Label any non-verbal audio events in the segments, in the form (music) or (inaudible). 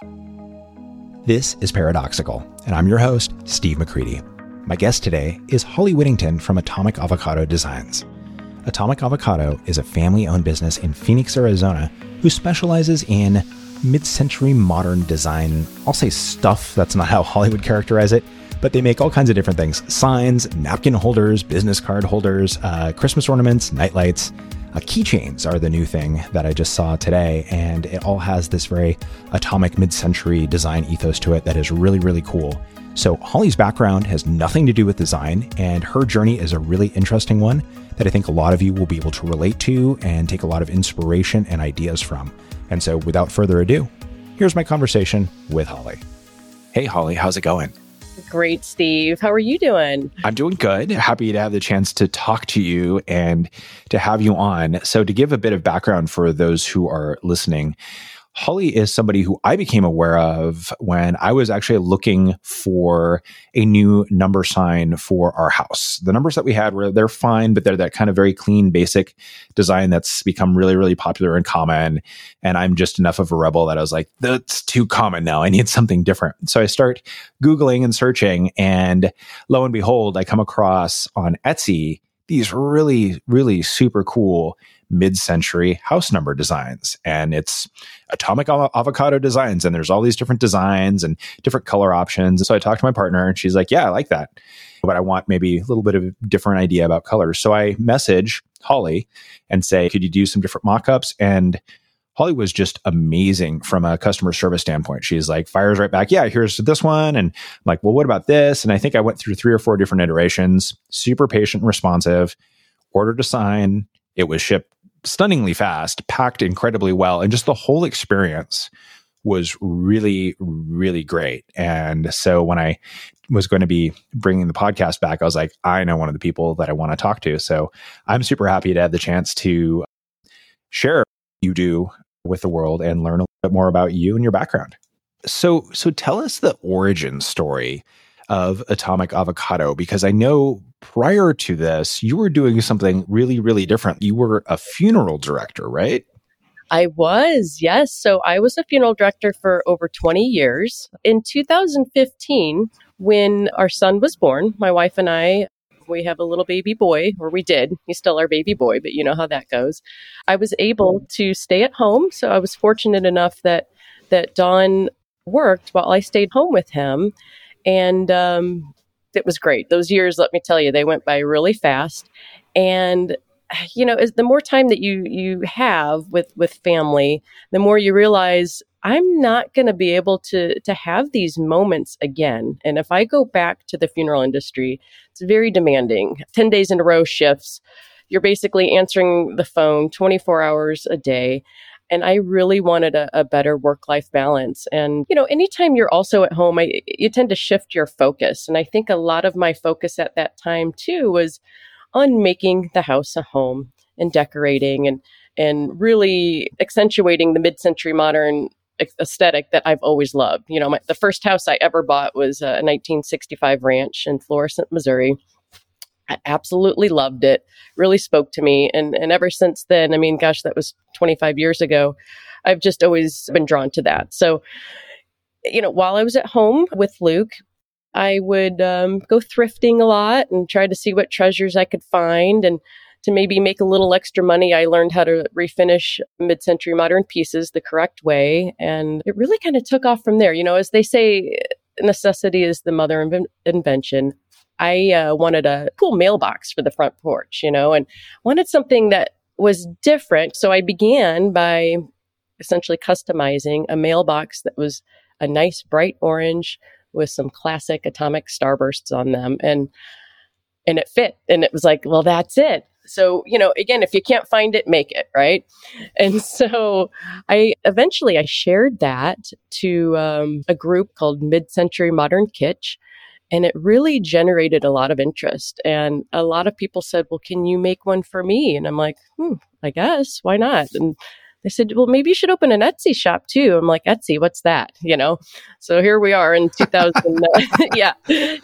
This is Paradoxical, and I'm your host, Steve McCready. My guest today is Holly Whittington from Atomic Avocado Designs. Atomic Avocado is a family owned business in Phoenix, Arizona, who specializes in mid century modern design. I'll say stuff, that's not how Holly would characterize it, but they make all kinds of different things signs, napkin holders, business card holders, uh, Christmas ornaments, nightlights. Uh, keychains are the new thing that I just saw today, and it all has this very atomic mid century design ethos to it that is really, really cool. So, Holly's background has nothing to do with design, and her journey is a really interesting one that I think a lot of you will be able to relate to and take a lot of inspiration and ideas from. And so, without further ado, here's my conversation with Holly. Hey, Holly, how's it going? Great, Steve. How are you doing? I'm doing good. Happy to have the chance to talk to you and to have you on. So, to give a bit of background for those who are listening, Holly is somebody who I became aware of when I was actually looking for a new number sign for our house. The numbers that we had were they're fine, but they're that kind of very clean, basic design that's become really, really popular and common. And I'm just enough of a rebel that I was like, that's too common now. I need something different. So I start Googling and searching, and lo and behold, I come across on Etsy these really, really super cool mid-century house number designs and it's atomic avocado designs and there's all these different designs and different color options so i talked to my partner and she's like yeah i like that but i want maybe a little bit of a different idea about colors so i message holly and say could you do some different mock-ups and Holly was just amazing from a customer service standpoint. She's like, fires right back. Yeah, here's this one. And I'm like, well, what about this? And I think I went through three or four different iterations, super patient and responsive, ordered a sign. It was shipped stunningly fast, packed incredibly well, and just the whole experience was really, really great. And so when I was going to be bringing the podcast back, I was like, I know one of the people that I want to talk to. So I'm super happy to have the chance to share you do with the world and learn a little bit more about you and your background. So, so tell us the origin story of Atomic Avocado because I know prior to this, you were doing something really, really different. You were a funeral director, right? I was, yes. So I was a funeral director for over 20 years. In 2015, when our son was born, my wife and I, we have a little baby boy, or we did. He's still our baby boy, but you know how that goes. I was able to stay at home. So I was fortunate enough that, that Don worked while I stayed home with him. And um, it was great. Those years, let me tell you, they went by really fast. And you know, the more time that you you have with with family, the more you realize I'm not going to be able to to have these moments again. And if I go back to the funeral industry, it's very demanding. 10 days in a row shifts. You're basically answering the phone 24 hours a day. And I really wanted a, a better work life balance. And, you know, anytime you're also at home, I, you tend to shift your focus. And I think a lot of my focus at that time too was on making the house a home and decorating and, and really accentuating the mid century modern aesthetic that I've always loved. You know, my, the first house I ever bought was a 1965 ranch in Florissant, Missouri. I absolutely loved it. Really spoke to me. And, and ever since then, I mean, gosh, that was 25 years ago. I've just always been drawn to that. So, you know, while I was at home with Luke, I would um, go thrifting a lot and try to see what treasures I could find. And to maybe make a little extra money, I learned how to refinish mid century modern pieces the correct way. And it really kind of took off from there. You know, as they say, necessity is the mother of invention. I uh, wanted a cool mailbox for the front porch, you know, and wanted something that was different. So I began by essentially customizing a mailbox that was a nice bright orange with some classic atomic starbursts on them and and it fit and it was like well that's it so you know again if you can't find it make it right and (laughs) so i eventually i shared that to um, a group called mid-century modern kitsch and it really generated a lot of interest. And a lot of people said, Well, can you make one for me? And I'm like, Hmm, I guess. Why not? And they said, Well, maybe you should open an Etsy shop too. I'm like, Etsy, what's that? You know? So here we are in 2000, (laughs) yeah,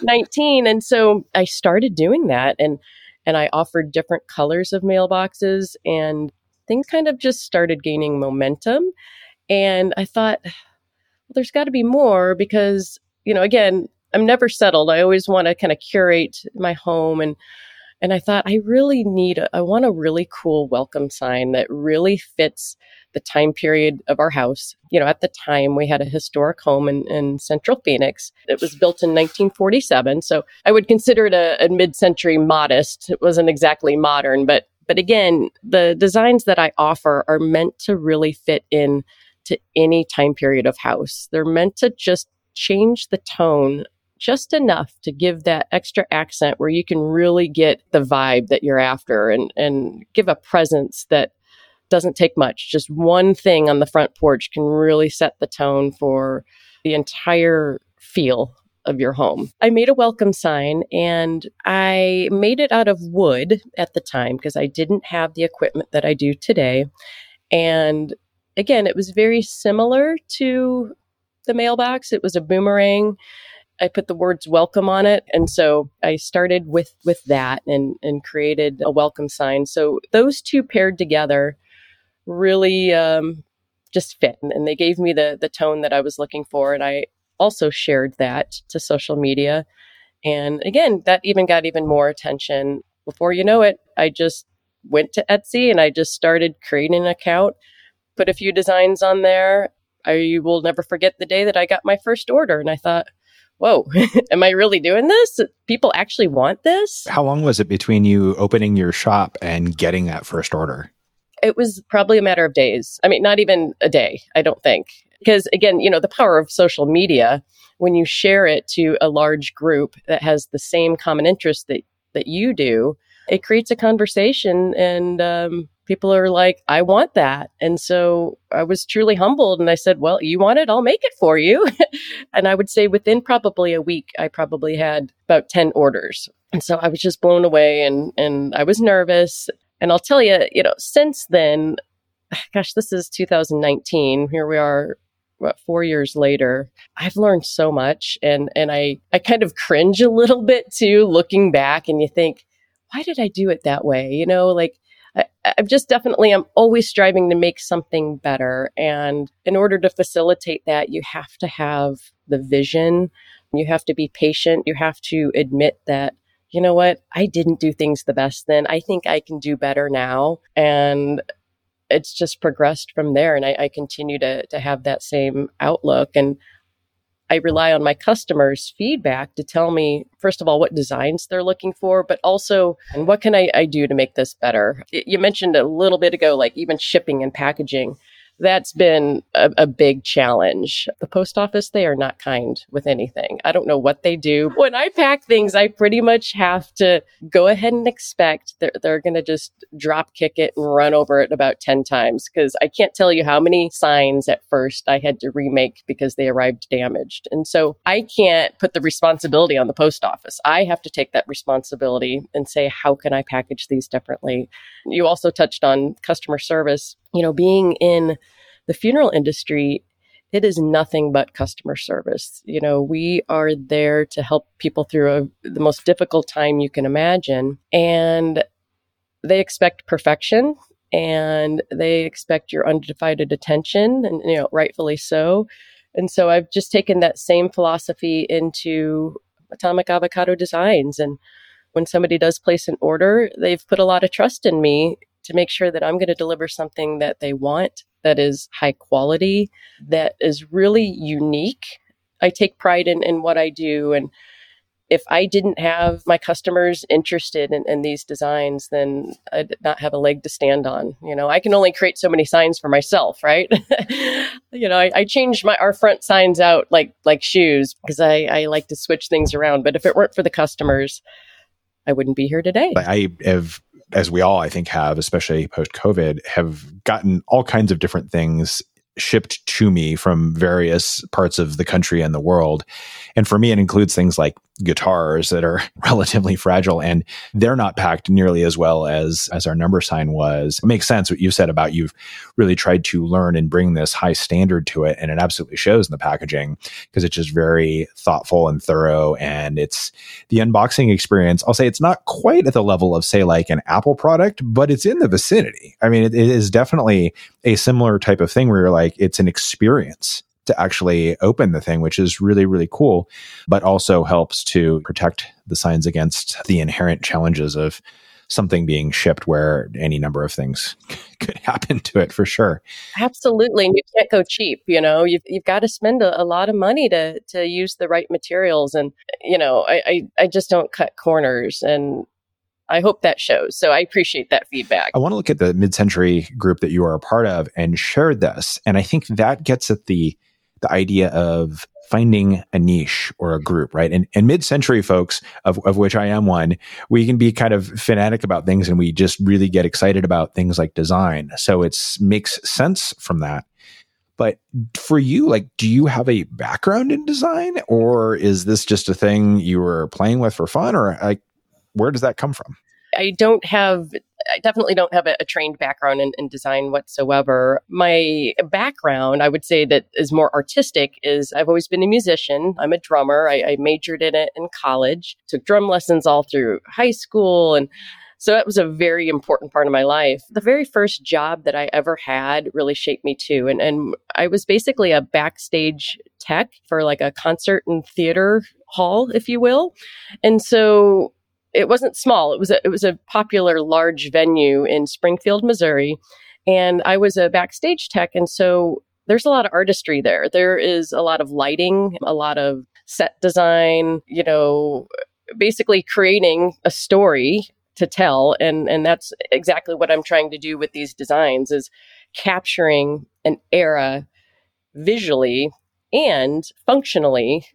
19. And so I started doing that and and I offered different colors of mailboxes and things kind of just started gaining momentum. And I thought, well, there's got to be more because, you know, again, I'm never settled. I always want to kind of curate my home and and I thought I really need a, I want a really cool welcome sign that really fits the time period of our house. You know, at the time we had a historic home in, in central Phoenix. It was built in 1947. So I would consider it a, a mid-century modest. It wasn't exactly modern, but but again, the designs that I offer are meant to really fit in to any time period of house. They're meant to just change the tone just enough to give that extra accent where you can really get the vibe that you're after and, and give a presence that doesn't take much. Just one thing on the front porch can really set the tone for the entire feel of your home. I made a welcome sign and I made it out of wood at the time because I didn't have the equipment that I do today. And again, it was very similar to the mailbox. It was a boomerang. I put the words welcome on it. And so I started with with that and and created a welcome sign. So those two paired together really um, just fit and they gave me the the tone that I was looking for. And I also shared that to social media. And again, that even got even more attention. Before you know it, I just went to Etsy and I just started creating an account, put a few designs on there. I will never forget the day that I got my first order. And I thought, whoa, (laughs) am I really doing this? People actually want this? How long was it between you opening your shop and getting that first order? It was probably a matter of days. I mean, not even a day, I don't think. Because again, you know, the power of social media, when you share it to a large group that has the same common interest that, that you do, it creates a conversation and um, people are like, I want that. And so I was truly humbled and I said, Well, you want it? I'll make it for you. (laughs) and I would say within probably a week, I probably had about 10 orders. And so I was just blown away and, and I was nervous. And I'll tell you, you know, since then, (sighs) gosh, this is 2019. Here we are what, four years later, I've learned so much. And, and I, I kind of cringe a little bit too, looking back and you think, why did I do it that way? You know, like I, I've just definitely, I'm always striving to make something better. And in order to facilitate that, you have to have the vision. You have to be patient. You have to admit that you know what? I didn't do things the best then. I think I can do better now. And it's just progressed from there. And I, I continue to, to have that same outlook. And I rely on my customers' feedback to tell me, first of all, what designs they're looking for, but also, what can I, I do to make this better? You mentioned a little bit ago, like even shipping and packaging that's been a, a, big challenge. The post office, they are not kind with anything. I don't know what they do. When I pack things, I pretty much have to go ahead and expect they're, they're going to just drop kick it and run over it about 10 times because I can't tell you how many signs at first I had to remake because they arrived damaged. And so I can't put the responsibility on the post office. I have to take that responsibility and say, how can I package these differently? You also touched on customer service you know, being in the funeral industry, it is nothing but customer service. You know, we are there to help people through a, the most difficult time you can imagine. And they expect perfection and they expect your undivided attention, and, you know, rightfully so. And so I've just taken that same philosophy into Atomic Avocado Designs. And when somebody does place an order, they've put a lot of trust in me to make sure that I'm going to deliver something that they want, that is high quality, that is really unique. I take pride in, in what I do. And if I didn't have my customers interested in, in, these designs, then I'd not have a leg to stand on. You know, I can only create so many signs for myself, right? (laughs) you know, I, I change my our front signs out like like shoes because I, I like to switch things around. But if it weren't for the customers, I wouldn't be here today. I have as we all I think have, especially post COVID, have gotten all kinds of different things shipped to me from various parts of the country and the world. And for me, it includes things like guitars that are (laughs) relatively fragile and they're not packed nearly as well as as our number sign was. It makes sense what you said about you've really tried to learn and bring this high standard to it and it absolutely shows in the packaging because it's just very thoughtful and thorough and it's the unboxing experience. I'll say it's not quite at the level of say like an Apple product, but it's in the vicinity. I mean, it, it is definitely a similar type of thing where you're like it's an experience to actually open the thing, which is really, really cool, but also helps to protect the signs against the inherent challenges of something being shipped where any number of things (laughs) could happen to it for sure. Absolutely. And you can't go cheap, you know, you've, you've got to spend a, a lot of money to, to use the right materials. And, you know, I, I, I just don't cut corners and I hope that shows. So I appreciate that feedback. I want to look at the mid century group that you are a part of and share this. And I think that gets at the the idea of finding a niche or a group, right? And, and mid-century folks, of, of which I am one, we can be kind of fanatic about things and we just really get excited about things like design. So it makes sense from that. But for you, like, do you have a background in design or is this just a thing you were playing with for fun or like, where does that come from? I don't have I definitely don't have a, a trained background in, in, design whatsoever. My background, I would say that is more artistic, is I've always been a musician. I'm a drummer. I, I majored in it in college, took drum lessons all through high school. And so that was a very important part of my life. The very first job that I ever had really shaped me too. And, and I was basically a backstage tech for like a concert and theater hall, if you will. And so it wasn't small. It was a, it was a popular large venue in Springfield, Missouri, and I was a backstage tech, and so there's a lot of artistry there. There is a lot of lighting, a lot of set design. You know, basically creating a story to tell, and and that's exactly what I'm trying to do with these designs is capturing an era visually and functionally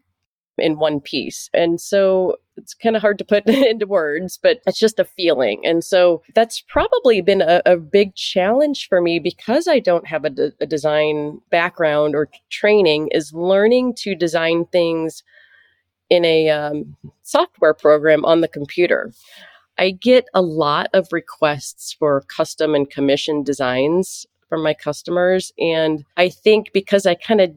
in one piece. And so it's kind of hard to put (laughs) into words, but it's just a feeling. And so that's probably been a, a big challenge for me because I don't have a, de- a design background or training is learning to design things in a um, software program on the computer. I get a lot of requests for custom and commission designs from my customers. And I think because I kind of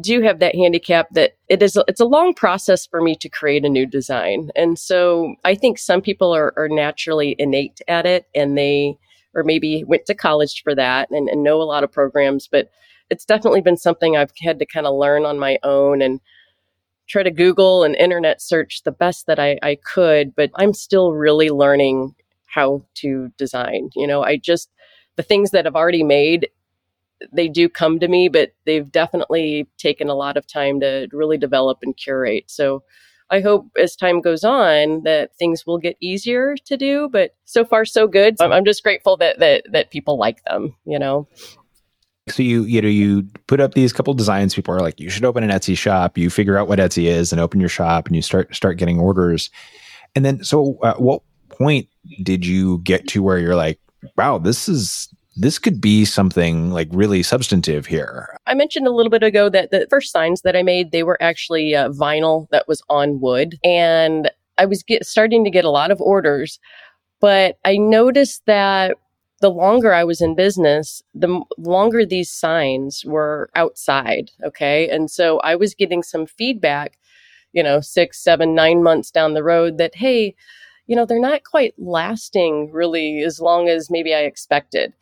do have that handicap that it is it's a long process for me to create a new design. And so i think some people are, are naturally innate at it and they or maybe went to college for that and, and know a lot of programs but it's definitely been something i've had to kind of learn on my own and try to google and internet search the best that I, I could but i'm still really learning how to design. You know i just the things that i've already made they do come to me, but they've definitely taken a lot of time to really develop and curate. So I hope as time goes on that things will get easier to do, but so far so good. I'm, I'm just grateful that, that, that people like them, you know? So you you know you put up these couple designs. People are like, you should open an Etsy shop. You figure out what Etsy is and open your shop, and you start start getting orders. And then, so uh, what point did you get to where you're like, wow, this is this could be something like really substantive here. I mentioned a little bit ago that the first signs that I made, they were actually uh, vinyl that was on wood. And I was get, starting to get a lot of orders, but I noticed that the longer I was in business, the longer these signs were outside. Okay. And so I was getting some feedback, you know, six, seven, nine months down the road that, hey, you know, they're not quite lasting really as long as maybe I expected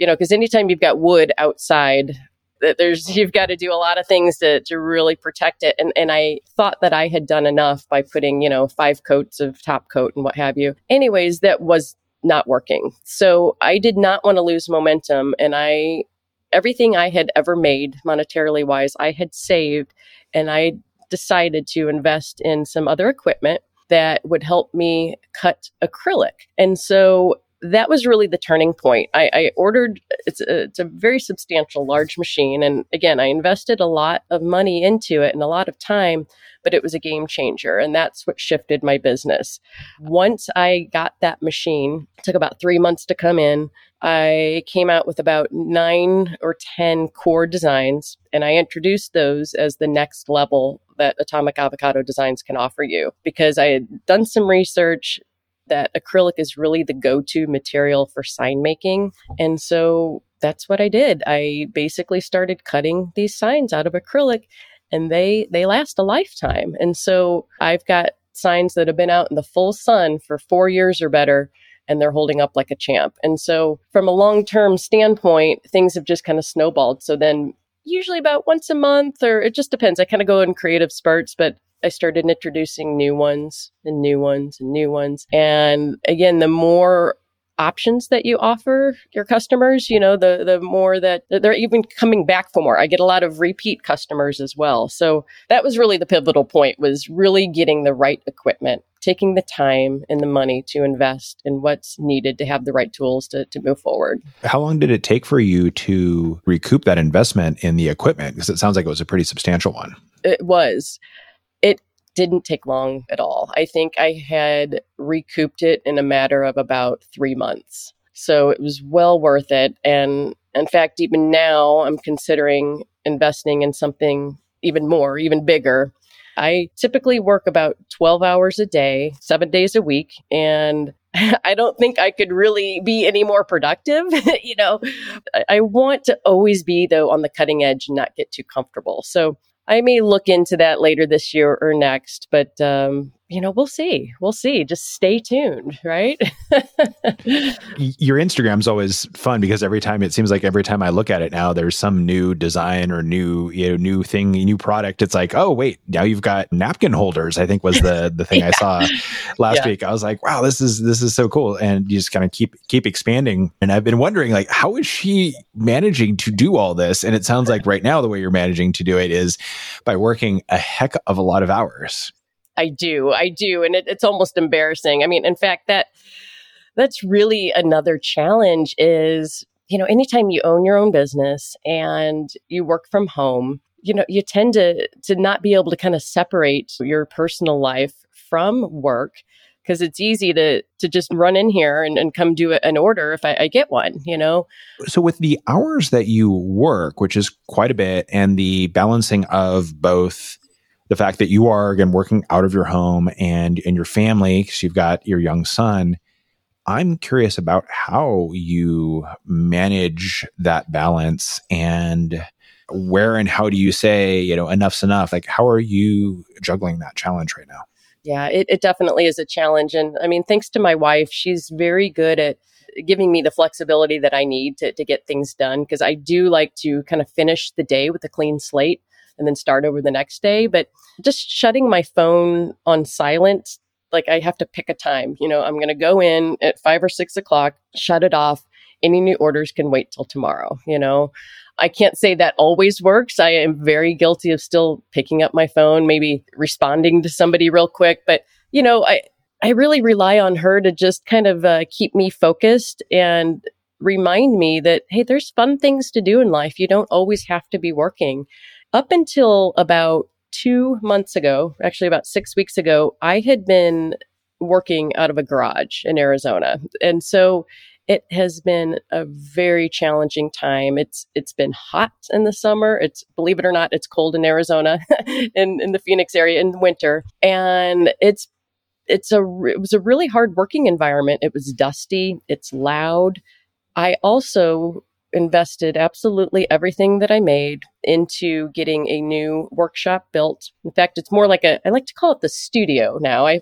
you know, because anytime you've got wood outside, that there's (laughs) you've got to do a lot of things to to really protect it. And and I thought that I had done enough by putting, you know, five coats of top coat and what have you. Anyways, that was not working. So I did not want to lose momentum and I everything I had ever made monetarily wise, I had saved and I decided to invest in some other equipment that would help me cut acrylic. And so that was really the turning point. I, I ordered it's a, it's a very substantial, large machine, and again, I invested a lot of money into it and a lot of time, but it was a game changer, and that's what shifted my business. Once I got that machine, took about three months to come in. I came out with about nine or ten core designs, and I introduced those as the next level that Atomic Avocado Designs can offer you because I had done some research that acrylic is really the go to material for sign making. And so that's what I did. I basically started cutting these signs out of acrylic and they they last a lifetime. And so I've got signs that have been out in the full sun for 4 years or better and they're holding up like a champ. And so from a long-term standpoint, things have just kind of snowballed. So then usually about once a month, or it just depends. I kind of go in creative spurts, but I started introducing new ones and new ones and new ones. And again, the more options that you offer your customers, you know, the the more that they're even coming back for more. I get a lot of repeat customers as well. So that was really the pivotal point was really getting the right equipment, taking the time and the money to invest in what's needed to have the right tools to, to move forward. How long did it take for you to recoup that investment in the equipment? Because it sounds like it was a pretty substantial one. It was. Didn't take long at all. I think I had recouped it in a matter of about three months. So it was well worth it. And in fact, even now, I'm considering investing in something even more, even bigger. I typically work about 12 hours a day, seven days a week. And (laughs) I don't think I could really be any more productive. (laughs) you know, I want to always be, though, on the cutting edge and not get too comfortable. So I may look into that later this year or next, but um, you know, we'll see. We'll see. Just stay tuned, right? (laughs) Your Instagram's always fun because every time it seems like every time I look at it now, there's some new design or new, you know, new thing, new product. It's like, oh wait, now you've got napkin holders. I think was the the thing (laughs) yeah. I saw last yeah. week. I was like, wow, this is this is so cool, and you just kind of keep keep expanding. And I've been wondering, like, how is she managing to do all this? And it sounds like right now the way you're managing to do it is by working a heck of a lot of hours. I do. I do. And it, it's almost embarrassing. I mean, in fact, that that's really another challenge is, you know, anytime you own your own business and you work from home, you know, you tend to to not be able to kind of separate your personal life from work because it's easy to to just run in here and, and come do an order if I, I, get one you know so with the hours that you work which is quite a bit and the balancing of both the fact that you are again working out of your home and and your family because you've got your young son i'm curious about how you manage that balance and where and how do you say you know enough's enough? Like how are you juggling that challenge right now? Yeah it, it definitely is a challenge. And i mean thanks to my wife she's very good at giving me the flexibility that i need to, to get things done because i do like to kind of finish the day with a clean slate and then start over the next day. But just shutting my phone on silent, like I have to pick a time. You know, I'm going to go in at five or six o'clock, shut it off. Any new orders can wait till tomorrow. You know, I can't say that always works. I am very guilty of still picking up my phone, maybe responding to somebody real quick. But, you know, I, I really rely on her to just kind of uh, keep me focused and remind me that, hey, there's fun things to do in life. You don't always have to be working. Up until about two months ago, actually about six weeks ago, I had been working out of a garage in Arizona. And so it has been a very challenging time. It's it's been hot in the summer. It's believe it or not, it's cold in Arizona (laughs) in, in the Phoenix area in winter. And it's it's a it was a really hard working environment. It was dusty, it's loud. I also invested absolutely everything that I made into getting a new workshop built. In fact, it's more like a, I like to call it the studio now. I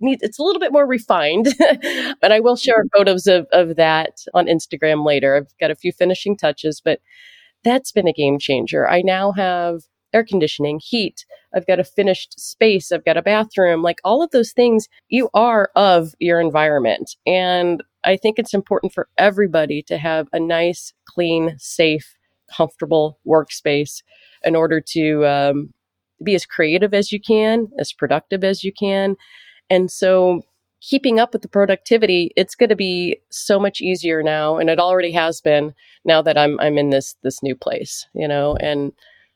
need, it's a little bit more refined, (laughs) but I will share mm-hmm. photos of, of that on Instagram later. I've got a few finishing touches, but that's been a game changer. I now have air conditioning, heat. I've got a finished space. I've got a bathroom. Like all of those things, you are of your environment. And I think it's important for everybody to have a nice, clean, safe, comfortable workspace in order to um, be as creative as you can, as productive as you can. And so keeping up with the productivity, it's going to be so much easier now. And it already has been now that I'm, I'm in this, this new place, you know, and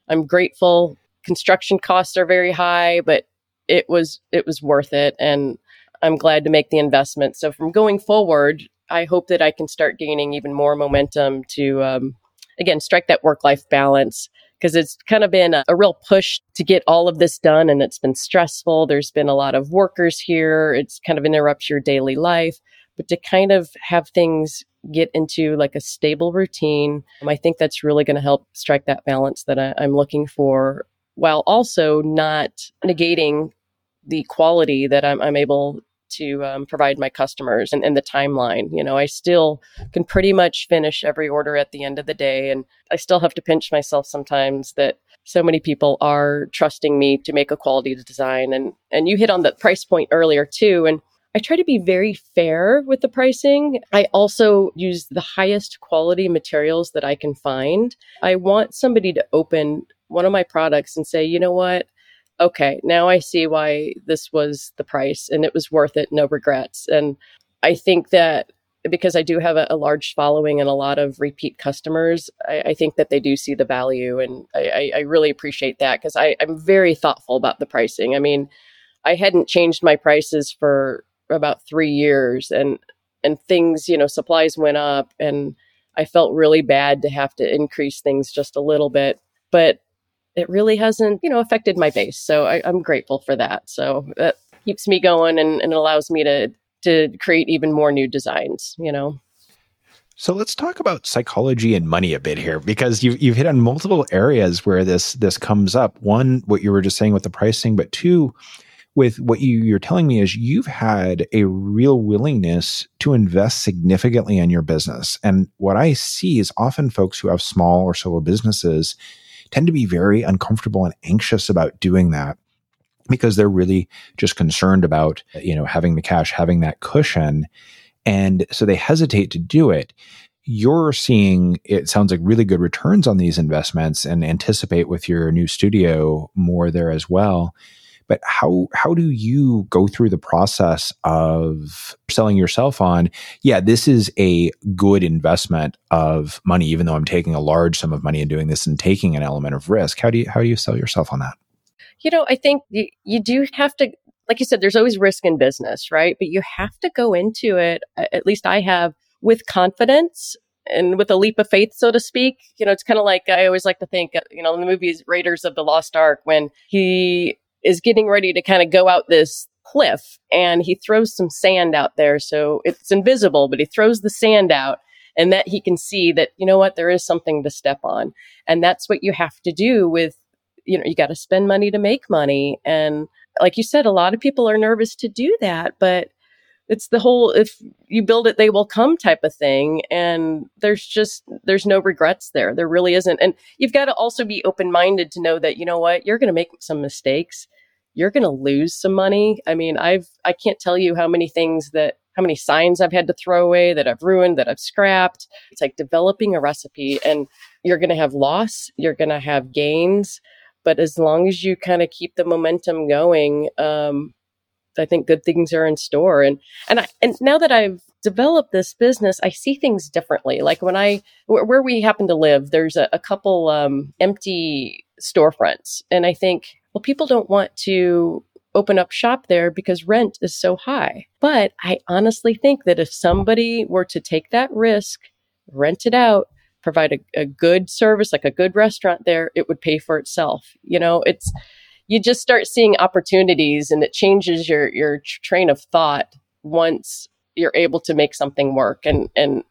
I'm grateful. Construction costs are very high, but it was, it was worth it. And I'm glad to make the investment. So from going forward, I hope that I can start gaining even more momentum to, um, again, strike that work life balance because it's kind of been a, a, real push to get all of this done and it's been stressful. There's been a lot of workers here. It's kind of interrupts your daily life, but to kind of have things get into like a stable routine, I think that's really going to help strike that balance that I, I'm looking for while also not negating the quality that I'm, I'm able to um, provide my customers and, and the timeline. You know, I still can pretty much finish every order at the end of the day. And I still have to pinch myself sometimes that so many people are trusting me to make a quality design. And, and you hit on the price point earlier too. And I try to be very fair with the pricing. I also use the highest quality materials that I can find. I want somebody to open one of my products and say, you know what? Okay, now I see why this was the price and it was worth it, no regrets. And I think that because I do have a, a large following and a lot of repeat customers, I, I think that they do see the value. And I, I really appreciate that because I'm very thoughtful about the pricing. I mean, I hadn't changed my prices for about three years and and things, you know, supplies went up and I felt really bad to have to increase things just a little bit. But it really hasn't, you know, affected my base. So I, am grateful for that. So that keeps me going and, and allows me to to create even more new designs, you know. So let's talk about psychology and money a bit here, because you've you've hit on multiple areas where this this comes up. One, what you were just saying with the pricing, but two, with what you, you're telling me is you've had a real willingness to invest significantly in your business. And what I see is often folks who have small or solo businesses tend to be very uncomfortable and anxious about doing that because they're really just concerned about, you know, having the cash, having that cushion. And so they hesitate to do it. You're seeing, it sounds like really good returns on these investments and anticipate with your new studio more there as well. But how how do you go through the process of selling yourself on? Yeah, this is a good investment of money, even though I'm taking a large sum of money and doing this and taking an element of risk. How do you how do you sell yourself on that? You know, I think you, you do have to like you said, there's always risk in business, right? But you have to go into it, at least I have, with confidence and with a leap of faith, so to speak. You know, it's kind of like I always like to think, uh, you know, in the movies Raiders of the Lost Ark, when he is getting ready to kind of go out this cliff and he throws some sand out there. So it's invisible, but he throws the sand out and that he can see that, you know what, there is something to step on. And that's what you have to do with, you know, you got to spend money to make money. And like you said, a lot of people are nervous to do that, but it's the whole if you build it they will come type of thing and there's just there's no regrets there there really isn't and you've got to also be open minded to know that you know what you're going to make some mistakes you're going to lose some money i mean i've i can't tell you how many things that how many signs i've had to throw away that i've ruined that i've scrapped it's like developing a recipe and you're going to have loss you're going to have gains but as long as you kind of keep the momentum going um, I think good things are in store. And and I and now that I've developed this business, I see things differently. Like when I where, where we happen to live, there's a, a couple um, empty storefronts, and I think well, people don't want to open up shop there because rent is so high. But I honestly think that if somebody were to take that risk, rent it out, provide a, a good service like a good restaurant there, it would pay for itself. You know, it's you just start seeing opportunities and it changes your your train of thought once you're able to make something work and and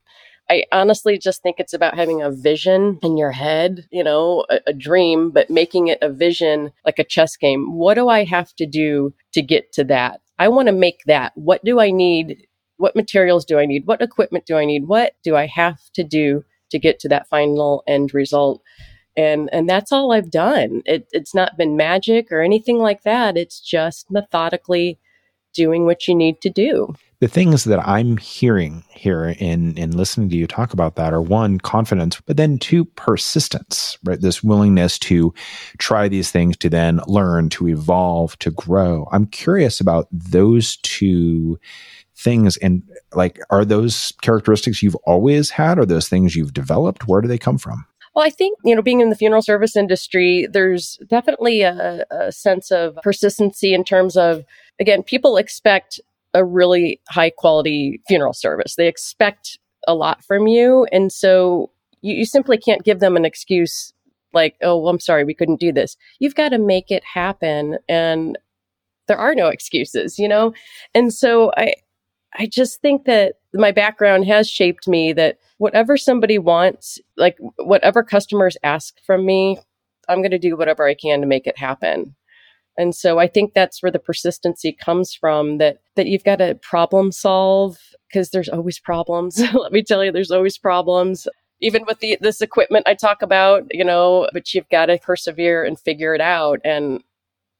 I honestly just think it's about having a vision in your head, you know, a, a, dream, but making it a vision like a chess game. What do I have to do to get to that? I want to make that. What do I need? What materials do I need? What equipment do I need? What do I have to do to get to that final end result? and and that's all I've done. It, it's not been magic or anything like that. It's just methodically doing what you need to do. The things that I'm hearing here in in listening to you talk about that are one confidence, but then two persistence, right? This willingness to try these things, to then learn, to evolve, to grow. I'm curious about those two things and like are those characteristics you've always had or those things you've developed where do they come from well, I think, you know, being in the funeral service industry, there's definitely a, a sense of persistency in terms of, again, people expect a really high quality funeral service. They expect a lot from you. And so you, you simply can't give them an excuse like, oh, well, I'm sorry, we couldn't do this. You've got to make it happen. And there are no excuses, you know? And so I, I just think that my background has shaped me that whatever somebody wants, like whatever customers ask from me, I'm going to do whatever I can to make it happen. And so I think that's where the persistency comes from that that you've got to problem solve because there's always problems. (laughs) Let me tell you there's always problems. Even with the this equipment I talk about, you know, but you've got to persevere and figure it out and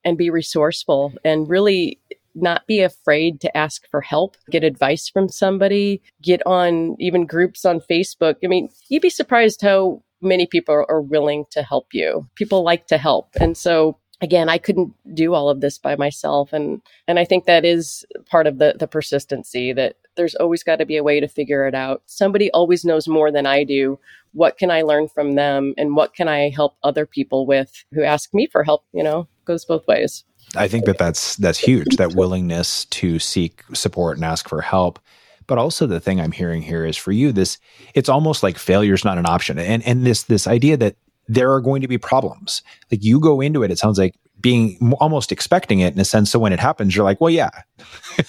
and be resourceful and really not be afraid to ask for help, get advice from somebody, get on even groups on Facebook. I mean, you'd be surprised how many people are willing to help you. People like to help. And so again, I couldn't do all of this by myself. And, and I think that is part of the, the persistency that there's always got to be a way to figure it out. Somebody always knows more than I do. What can I learn from them? And what can I help other people with who ask me for help? You know, goes both ways. I think that that's, that's huge, that willingness to seek support and ask for help but also the thing i'm hearing here is for you this it's almost like failure is not an option and and this this idea that there are going to be problems. Like you go into it, it sounds like being almost expecting it in a sense. So when it happens, you're like, well, (laughs) yeah,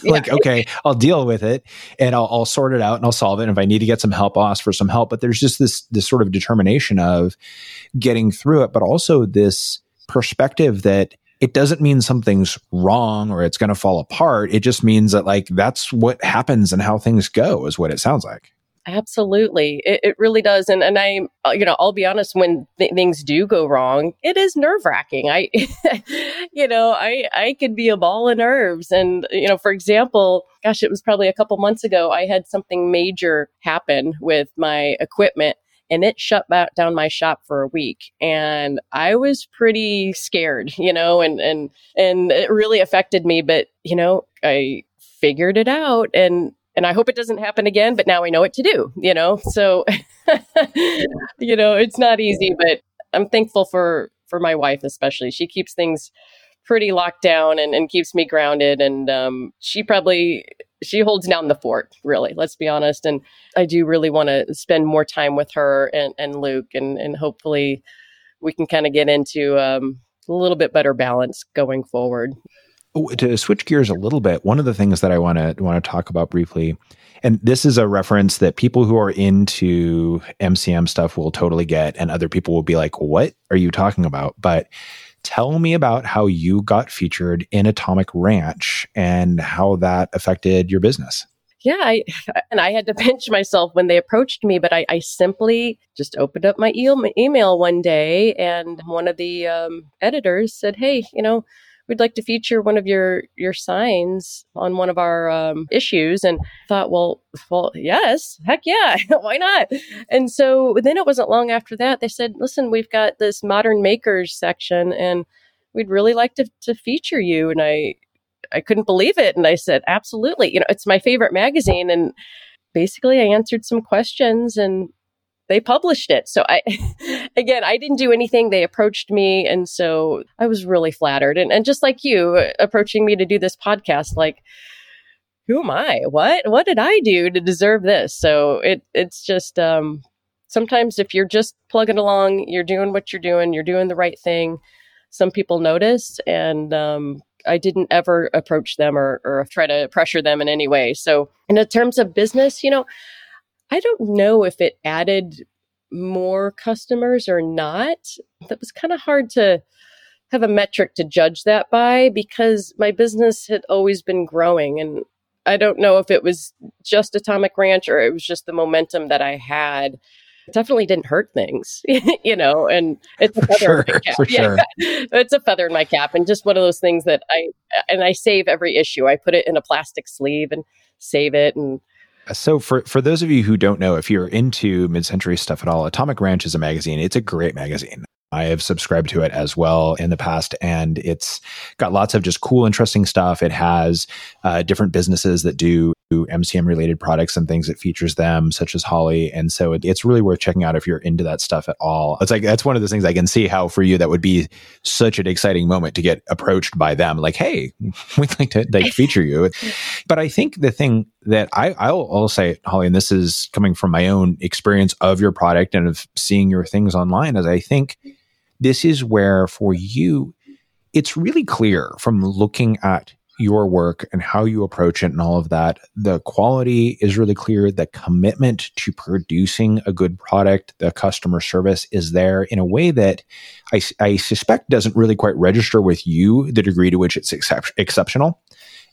like, okay, I'll deal with it and I'll, I'll, sort it out and I'll solve it. And if I need to get some help, I'll ask for some help. But there's just this, this sort of determination of getting through it, but also this perspective that it doesn't mean something's wrong or it's going to fall apart. It just means that like, that's what happens and how things go is what it sounds like. Absolutely. It, it, really does. And, and I, uh, you know, I'll be honest, when th- things do go wrong, it is nerve wracking. I, (laughs) you know, I, I could be a ball of nerves. And, you know, for example, gosh, it was probably a couple months ago, I had something major happen with my equipment and it shut down my shop for a week and i was pretty scared you know and and and it really affected me but you know i figured it out and and I hope it doesn't happen again, but now I know what to do, you know? So, (laughs) you know, it's not easy, but I'm thankful for, for my wife, especially. She keeps things pretty locked down and, and keeps me grounded. And um, she probably, she holds down the fort, really, let's be honest. And I do really want to spend more time with her and, and Luke and, and hopefully we can kind of get into um, a little bit better balance going forward to switch gears a little bit, one of the things that I want to want to talk about briefly, and this is a reference that people who are into MCM stuff will totally get, and other people will be like, "What are you talking about?" But tell me about how you got featured in Atomic Ranch and how that affected your business. Yeah, I, (laughs) and I had to pinch myself when they approached me, but I, I simply just opened up my e- email one day, and one of the um, editors said, "Hey, you know." We'd like to feature one of your your signs on one of our um, issues. And thought well well yes heck yeah (laughs) why not? And so then it wasn't long after that they said listen we've got this modern makers section and we'd really like to, to feature you. And i i couldn't believe it. And i said absolutely. You know it's my favorite magazine. And basically i answered some questions and they published it. So I, (laughs) again, I didn't do anything. They approached me. And so I was really flattered. And, and just like you approaching me to do this podcast, like, who am I? What, what did I do to deserve this? So it, it's just, um, sometimes if you're just plugging along, you're doing what you're doing, you're doing the right thing. Some people notice and, um, I didn't ever approach them or, or try to pressure them in any way. So, in terms of business, you know, I don't know if it added more customers or not. That was kind of hard to have a metric to judge that by because my business had always been growing and I don't know if it was just Atomic Ranch or it was just the momentum that I had. It definitely didn't hurt things, (laughs) you know, and it's a feather sure, in my cap. Yeah, (laughs) it's a feather in my cap and just one of those things that I and I save every issue. I put it in a plastic sleeve and save it and so for for those of you who don't know, if you're into mid-century stuff at all, Atomic Ranch is a magazine. It's a great magazine. I have subscribed to it as well in the past, and it's got lots of just cool, interesting stuff. It has uh, different businesses that do MCM related products and things that features them, such as Holly. And so it, it's really worth checking out if you're into that stuff at all. It's like that's one of the things I can see how for you that would be such an exciting moment to get approached by them, like, hey, (laughs) we'd like to like (laughs) feature you. but I think the thing that I, I'll, I'll say, Holly, and this is coming from my own experience of your product and of seeing your things online, is I think this is where for you, it's really clear from looking at your work and how you approach it and all of that, the quality is really clear. The commitment to producing a good product, the customer service is there in a way that I, I suspect doesn't really quite register with you the degree to which it's excep- exceptional.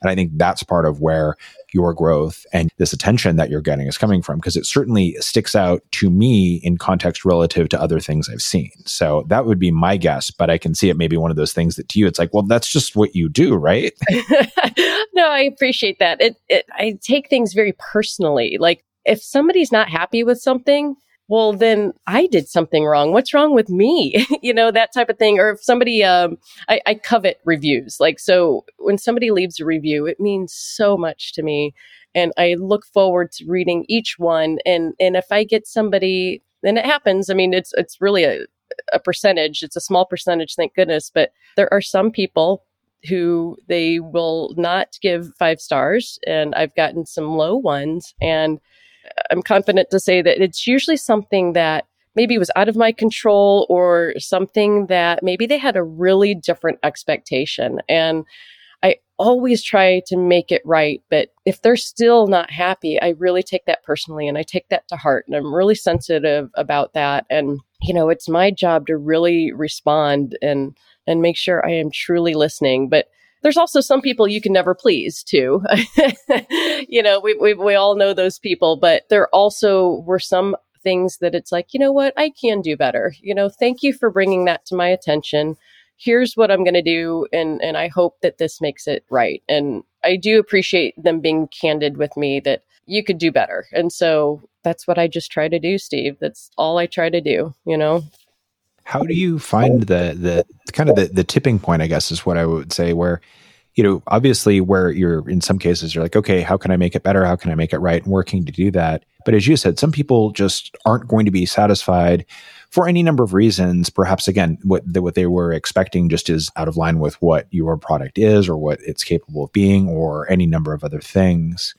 And I think that's part of where your growth and this attention that you're getting is coming from, because it certainly sticks out to me in context relative to other things I've seen. So that would be my guess, but I can see it maybe one of those things that to you, it's like, well, that's just what you do, right? (laughs) no, I appreciate that. It, it, I take things very personally. Like if somebody's not happy with something, well, then I did something wrong. What's wrong with me? (laughs) you know, that type of thing. Or if somebody, um, I, I covet reviews. Like, so when somebody leaves a review, it means so much to me. And I look forward to reading each one. And, and if I get somebody, and it happens, I mean, it's, it's really a, a percentage. It's a small percentage, thank goodness. But there are some people who they will not give five stars. And I've gotten some low ones. And I'm confident to say that it's usually something that maybe was out of my control or something that maybe they had a really different expectation. And I always try to make it right. But if they're still not happy, I really take that personally and I take that to heart. And I'm really sensitive about that. And, you know, it's my job to really respond and, and make sure I am truly listening. But there's also some people you can never please too. (laughs) you know, we, we, we all know those people, but there also were some things that it's like, you know what, I can do better. You know, thank you for bringing that to my attention. Here's what I'm going to do. And, and I hope that this makes it right. And I do appreciate them being candid with me that you could do better. And so that's what I just try to do, Steve. That's all I try to do, you know, how do you find the the kind of the, the tipping point, I guess, is what I would say, where you know, obviously where you're in some cases you're like, okay, how can I make it better? How can I make it right? And working to do that. But as you said, some people just aren't going to be satisfied for any number of reasons. Perhaps again, what the, what they were expecting just is out of line with what your product is or what it's capable of being or any number of other things.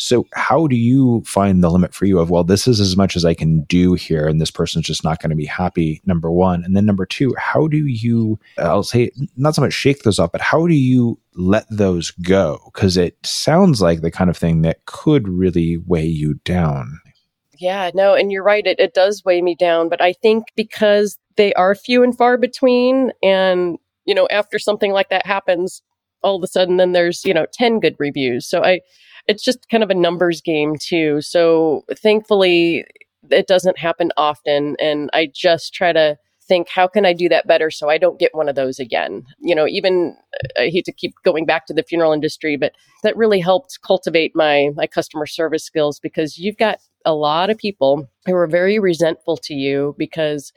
So, how do you find the limit for you of, well, this is as much as I can do here, and this person's just not going to be happy, number one. And then number two, how do you, I'll say, not so much shake those off, but how do you let those go? Because it sounds like the kind of thing that could really weigh you down. Yeah, no, and you're right. It, it does weigh me down. But I think because they are few and far between, and, you know, after something like that happens, all of a sudden then there's, you know, 10 good reviews. So I, it's just kind of a numbers game too. So thankfully, it doesn't happen often. And I just try to think, how can I do that better so I don't get one of those again? You know, even I hate to keep going back to the funeral industry, but that really helped cultivate my my customer service skills because you've got a lot of people who are very resentful to you because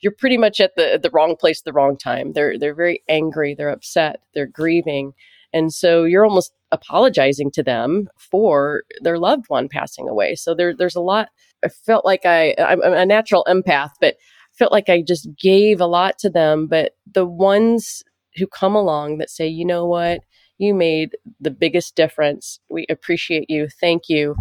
you're pretty much at the the wrong place the wrong time. They're they're very angry, they're upset, they're grieving. And so you're almost apologizing to them for their loved one passing away. So there, there's a lot. I felt like I, I'm a natural empath, but felt like I just gave a lot to them. But the ones who come along that say, you know what, you made the biggest difference. We appreciate you. Thank you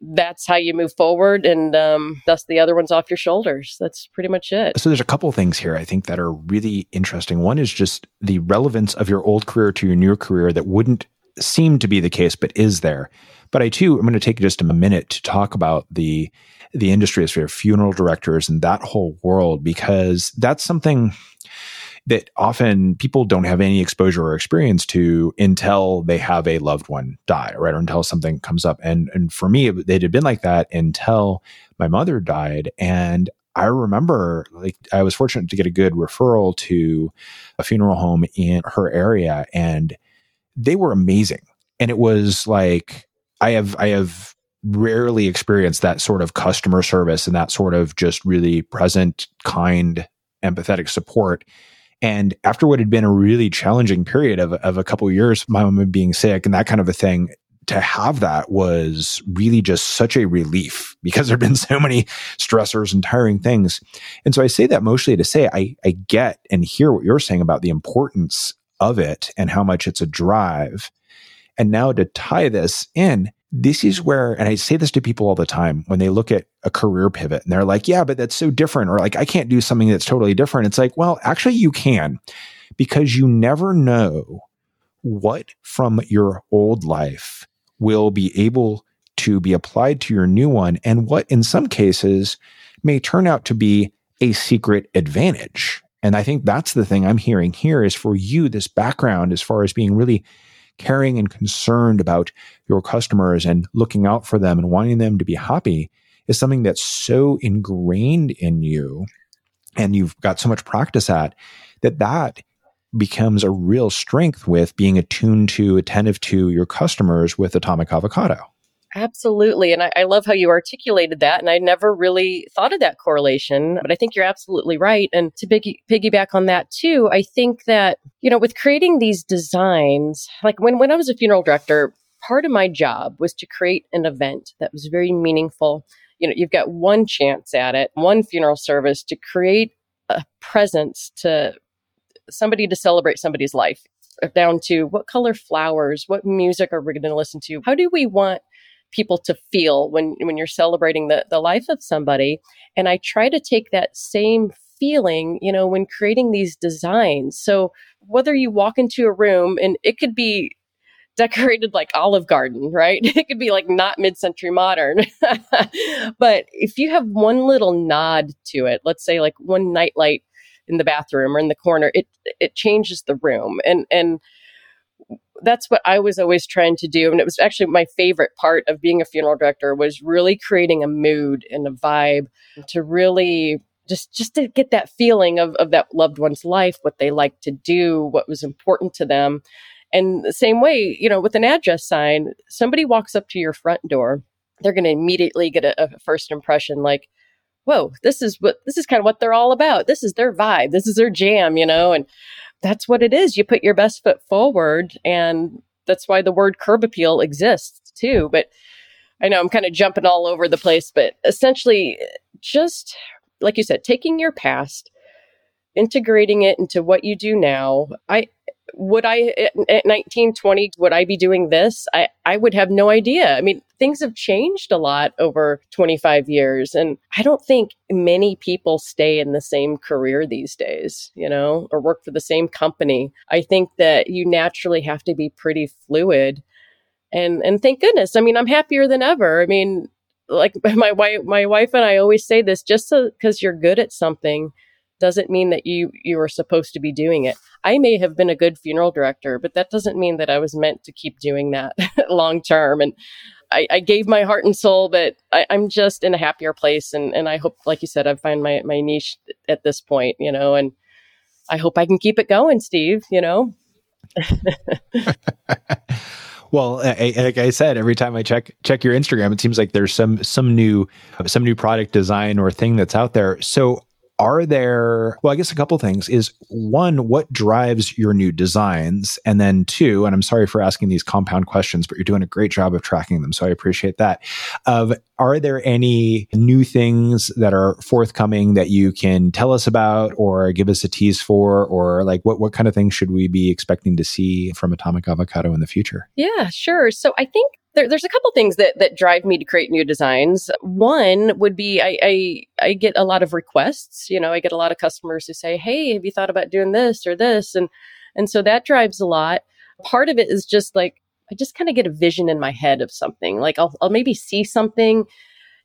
that's how you move forward and um, dust the other ones off your shoulders. That's pretty much it. So there's a couple things here I think that are really interesting. One is just the relevance of your old career to your new career that wouldn't seem to be the case, but is there. But I too, I'm going to take just a minute to talk about the the industry as for funeral directors and that whole world because that's something that often people don't have any exposure or experience to until they have a loved one die, right? Or until something comes up. And and for me, it had been like that until my mother died. And I remember like I was fortunate to get a good referral to a funeral home in her area and they were amazing. And it was like I have I have rarely experienced that sort of customer service and that sort of just really present, kind, empathetic support and after what had been a really challenging period of, of a couple of years, my mom being sick and that kind of a thing, to have that was really just such a relief because there've been (laughs) so many stressors and tiring things. And so I say that mostly to say I, I get and hear what you're saying about the importance of it and how much it's a drive. And now to tie this in, this is where, and I say this to people all the time when they look at a career pivot and they're like, yeah, but that's so different. Or like, I can't do something that's totally different. It's like, well, actually, you can because you never know what from your old life will be able to be applied to your new one and what in some cases may turn out to be a secret advantage. And I think that's the thing I'm hearing here is for you, this background as far as being really caring and concerned about your customers and looking out for them and wanting them to be happy is something that's so ingrained in you and you've got so much practice at that that becomes a real strength with being attuned to attentive to your customers with atomic avocado Absolutely. And I, I, love how you articulated that. And I never really thought of that correlation, but I think you're absolutely right. And to piggy, piggyback on that too, I think that, you know, with creating these designs, like when, when I was a funeral director, part of my job was to create an event that was very meaningful. You know, you've got one chance at it, one funeral service to create a presence to somebody to celebrate somebody's life down to what color flowers, what music are we going to listen to? How do we want people to feel when when you're celebrating the the life of somebody. And i try to take that same feeling you know when creating these designs. So whether you walk into a room and it could be decorated like olive garden right? (laughs) It could be like not mid-century modern. (laughs) But if you have one little nod to it let's say like one nightlight in the bathroom or in the corner it it changes the room. And and that's what I was always trying to do. And it was actually my favorite part of being a funeral director was really creating a mood and a vibe to really just just to get that feeling of, of that loved one's life, what they like to do, what was important to them. And the same way, you know, with an address sign, somebody walks up to your front door, they're going to immediately get a, a first impression like, whoa, this is what this is kind of what they're all about. This is their vibe. This is their jam, you know, and that's what it is. You put your best foot forward, and that's why the word curb appeal exists too. But I know I'm kind of jumping all over the place, but essentially, just like you said, taking your past, integrating it into what you do now. I would I at 19, 20, would I be doing this? I, I would have no idea. I mean, things have changed a lot over 25 years. And I don't think many people stay in the same career these days, you know, or work for the same company. I think that you naturally have to be pretty fluid. And, and thank goodness. I mean, I'm happier than ever. I mean, like (laughs) my wife, my wife and I always say this just because so, you're good at something doesn't mean that you you are supposed to be doing it. I may have been a good funeral director, but that doesn't mean that I was meant to keep doing that (laughs) long term. And I, I, gave my heart and soul, but I, am just in a happier place. And, and I hope, like you said, I find my, my niche at this point, you know, and I hope I can keep it going, Steve, you know? (laughs) well, I, like I said, every time I check check your Instagram, it seems like there's some some new some new product design or thing that's out there. So are there well i guess a couple things is one what drives your new designs? And then two and i'm sorry for asking these compound questions but you're doing a great job of tracking them so i appreciate that. Of are there any new things that are forthcoming that you can tell us about or give us a tease for? Or like what, what kind of things should we be expecting to see from atomic avocado in the future? Yeah sure. So i think there, there's a couple things that that drive me to create new designs. One would be I, I I get a lot of requests. You know, I get a lot of customers who say, "Hey, have you thought about doing this or this?" and and so that drives a lot. Part of it is just like I just kind of get a vision in my head of something. Like I'll I'll maybe see something,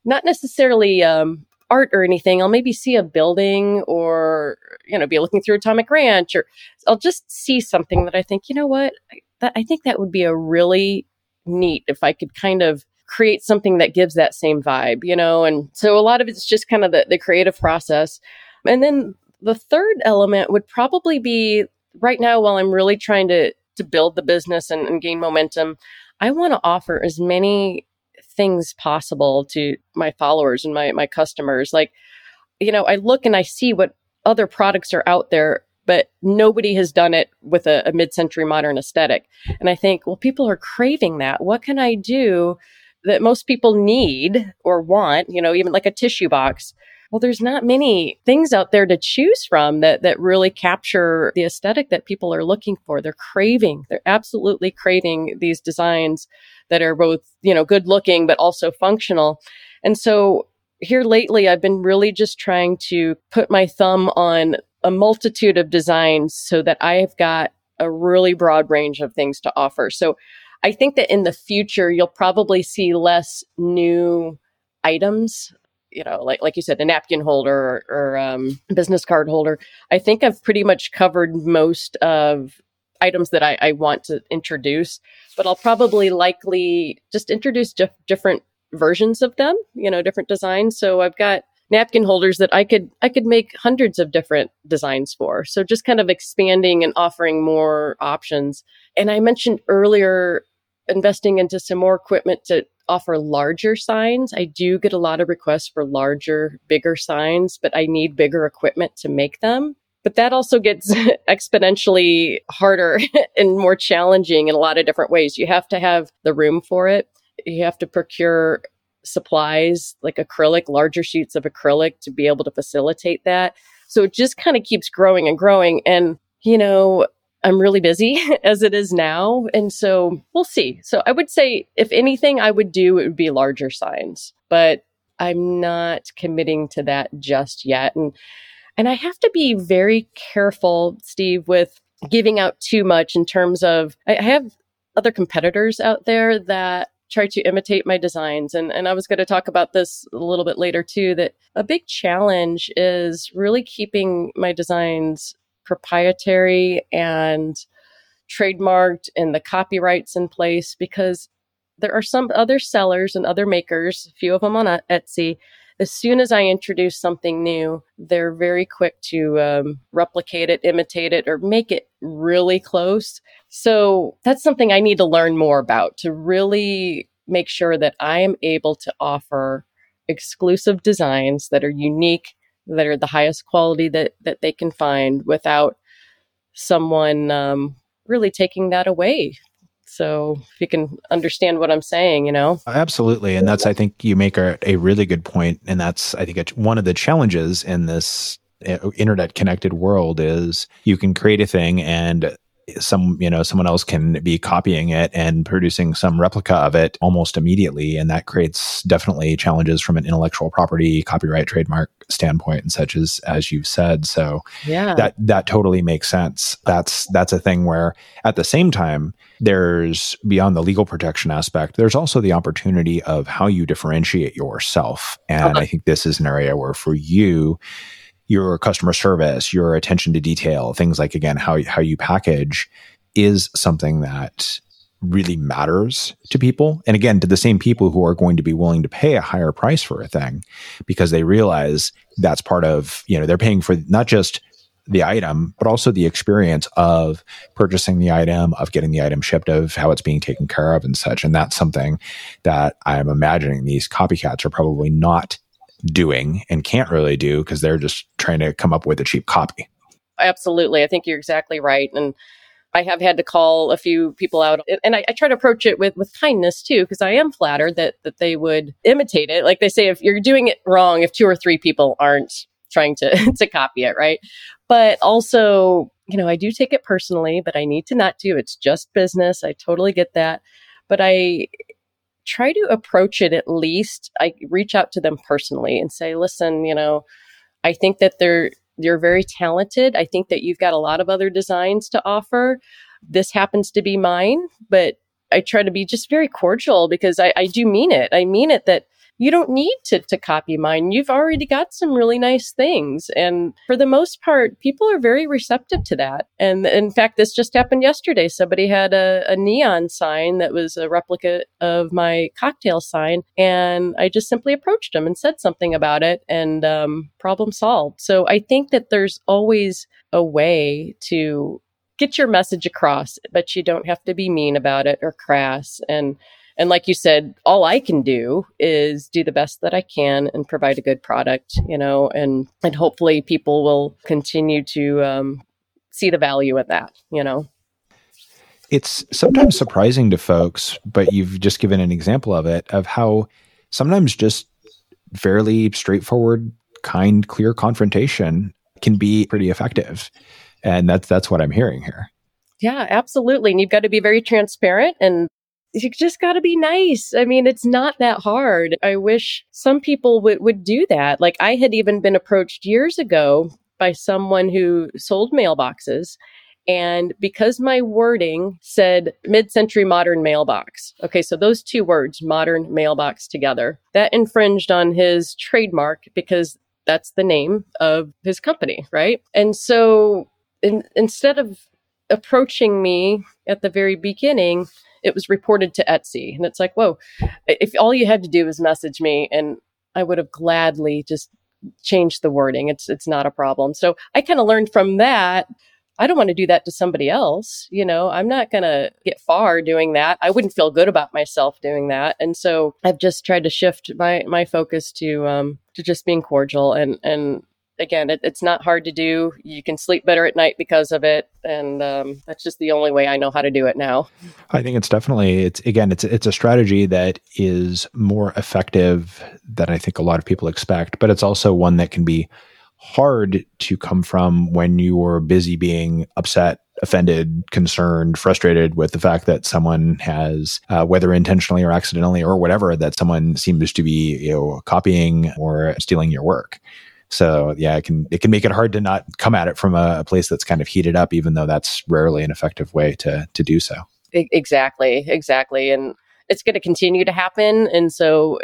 not necessarily um, art or anything. I'll maybe see a building or you know be looking through Atomic Ranch, or I'll just see something that I think, you know what, that I think that would be a really neat if I could kind of create something that gives that same vibe, you know? And so a lot of it's just kind of the, the creative process. And then the third element would probably be right now while I'm really trying to to build the business and, and gain momentum, I want to offer as many things possible to my followers and my my customers. Like, you know, I look and I see what other products are out there but nobody has done it with a, a mid century modern aesthetic. And I think, well, people are craving that. What can I do that most people need or want, you know, even like a tissue box? Well, there's not many things out there to choose from that, that really capture the aesthetic that people are looking for. They're craving, they're absolutely craving these designs that are both, you know, good looking, but also functional. And so here lately, I've been really just trying to put my thumb on a multitude of designs so that I've got a really broad range of things to offer. So I think that in the future, you'll probably see less new items. You know, like like you said, a napkin holder or, or um, business card holder. I think I've pretty much covered most of items that I, I want to introduce, but I'll probably likely just introduce dif- different versions of them. You know, different designs. So I've got napkin holders that I could I could make hundreds of different designs for. So just kind of expanding and offering more options. And I mentioned earlier investing into some more equipment to offer larger signs. I do get a lot of requests for larger, bigger signs, but I need bigger equipment to make them. But that also gets (laughs) exponentially harder (laughs) and more challenging in a lot of different ways. You have to have the room for it. You have to procure supplies like acrylic, larger sheets of acrylic to be able to facilitate that. So it just kind of keeps growing and growing. And, you know, I'm really busy (laughs) as it is now. And so we'll see. So I would say, if anything, I would do, it would be larger signs, but I'm not committing to that just yet. And, and I have to be very careful, Steve, with giving out too much in terms of, I have other competitors out there that try to imitate my designs. And, and I was going to talk about this a little bit later too, that a big challenge is really keeping my designs proprietary and trademarked and the copyrights in place because there are some other sellers and other makers, a few of them on Etsy. As soon as I introduce something new, they're very quick to um, replicate it, imitate it, or make it really close. So that's something I need to learn more about to really make sure that I am able to offer exclusive designs that are unique that are the highest quality that that they can find without someone um, really taking that away. So if you can understand what I'm saying, you know, absolutely, and that's I think you make a, a really good point. and that's I think it's one of the challenges in this uh, internet connected world is you can create a thing and some you know someone else can be copying it and producing some replica of it almost immediately and that creates definitely challenges from an intellectual property copyright trademark standpoint and such as as you've said so yeah that that totally makes sense that's that's a thing where at the same time there's beyond the legal protection aspect there's also the opportunity of how you differentiate yourself and uh-huh. i think this is an area where for you your customer service, your attention to detail, things like again how how you package is something that really matters to people. And again, to the same people who are going to be willing to pay a higher price for a thing because they realize that's part of, you know, they're paying for not just the item, but also the experience of purchasing the item, of getting the item shipped, of how it's being taken care of and such. And that's something that I'm imagining these copycats are probably not doing and can't really do because they're just trying to come up with a cheap copy. Absolutely. I think you're exactly right. And I have had to call a few people out and I, I try to approach it with, with kindness too, because I am flattered that, that they would imitate it. Like they say, if you're doing it wrong, if two or three people aren't trying to, (laughs) to copy it, right? But also, you know, I do take it personally, but I need to not do. It's just business. I totally get that. But I, try to approach it at least. I reach out to them personally and say, listen, you know, I think that they're you're very talented. I think that you've got a lot of other designs to offer. This happens to be mine, but I try to be just very cordial because I, I do mean it. I mean it that you don't need to, to copy mine. You've already got some really nice things. And for the most part, people are very receptive to that. And in fact, this just happened yesterday. Somebody had a, a neon sign that was a replica of my cocktail sign. And I just simply approached them and said something about it and um, problem solved. So I think that there's always a way to get your message across, but you don't have to be mean about it or crass. And and like you said, all I can do is do the best that I can and provide a good product, you know, and and hopefully people will continue to um, see the value of that, you know. It's sometimes surprising to folks, but you've just given an example of it of how sometimes just fairly straightforward, kind, clear confrontation can be pretty effective. And that's that's what I'm hearing here. Yeah, absolutely. And you've got to be very transparent and you just got to be nice. I mean, it's not that hard. I wish some people would, would do that. Like I had even been approached years ago by someone who sold mailboxes And because my wording said mid century modern mailbox, okay, so those two words, modern mailbox together, that infringed on his trademark because that's the name of his company, right? And so in, instead of approaching me at the very beginning, it was reported to Etsy. And it's like, whoa, if all you had to do was message me and I would have gladly just changed the wording. It's it's not a problem. So I kind of learned from that. I don't want to do that to somebody else. You know, I'm not going to get far doing that. I wouldn't feel good about myself doing that. And so I've just tried to shift my my focus to um to just being cordial and and again, it, it's not hard to do. You can sleep better at night because of it, and um, that's just the only way I know how to do it now. I think it's definitely it's again it's it's a strategy that is more effective than I think a lot of people expect, but it's also one that can be hard to come from when you're busy being upset offended, concerned, frustrated with the fact that someone has, uh, whether intentionally or accidentally or whatever, that someone seems to be you know copying or stealing your work. So yeah, it can it can make it hard to not come at it from a, a place that's kind of heated up, even though that's rarely an effective way to to do so. Exactly, exactly, and it's going to continue to happen. And so,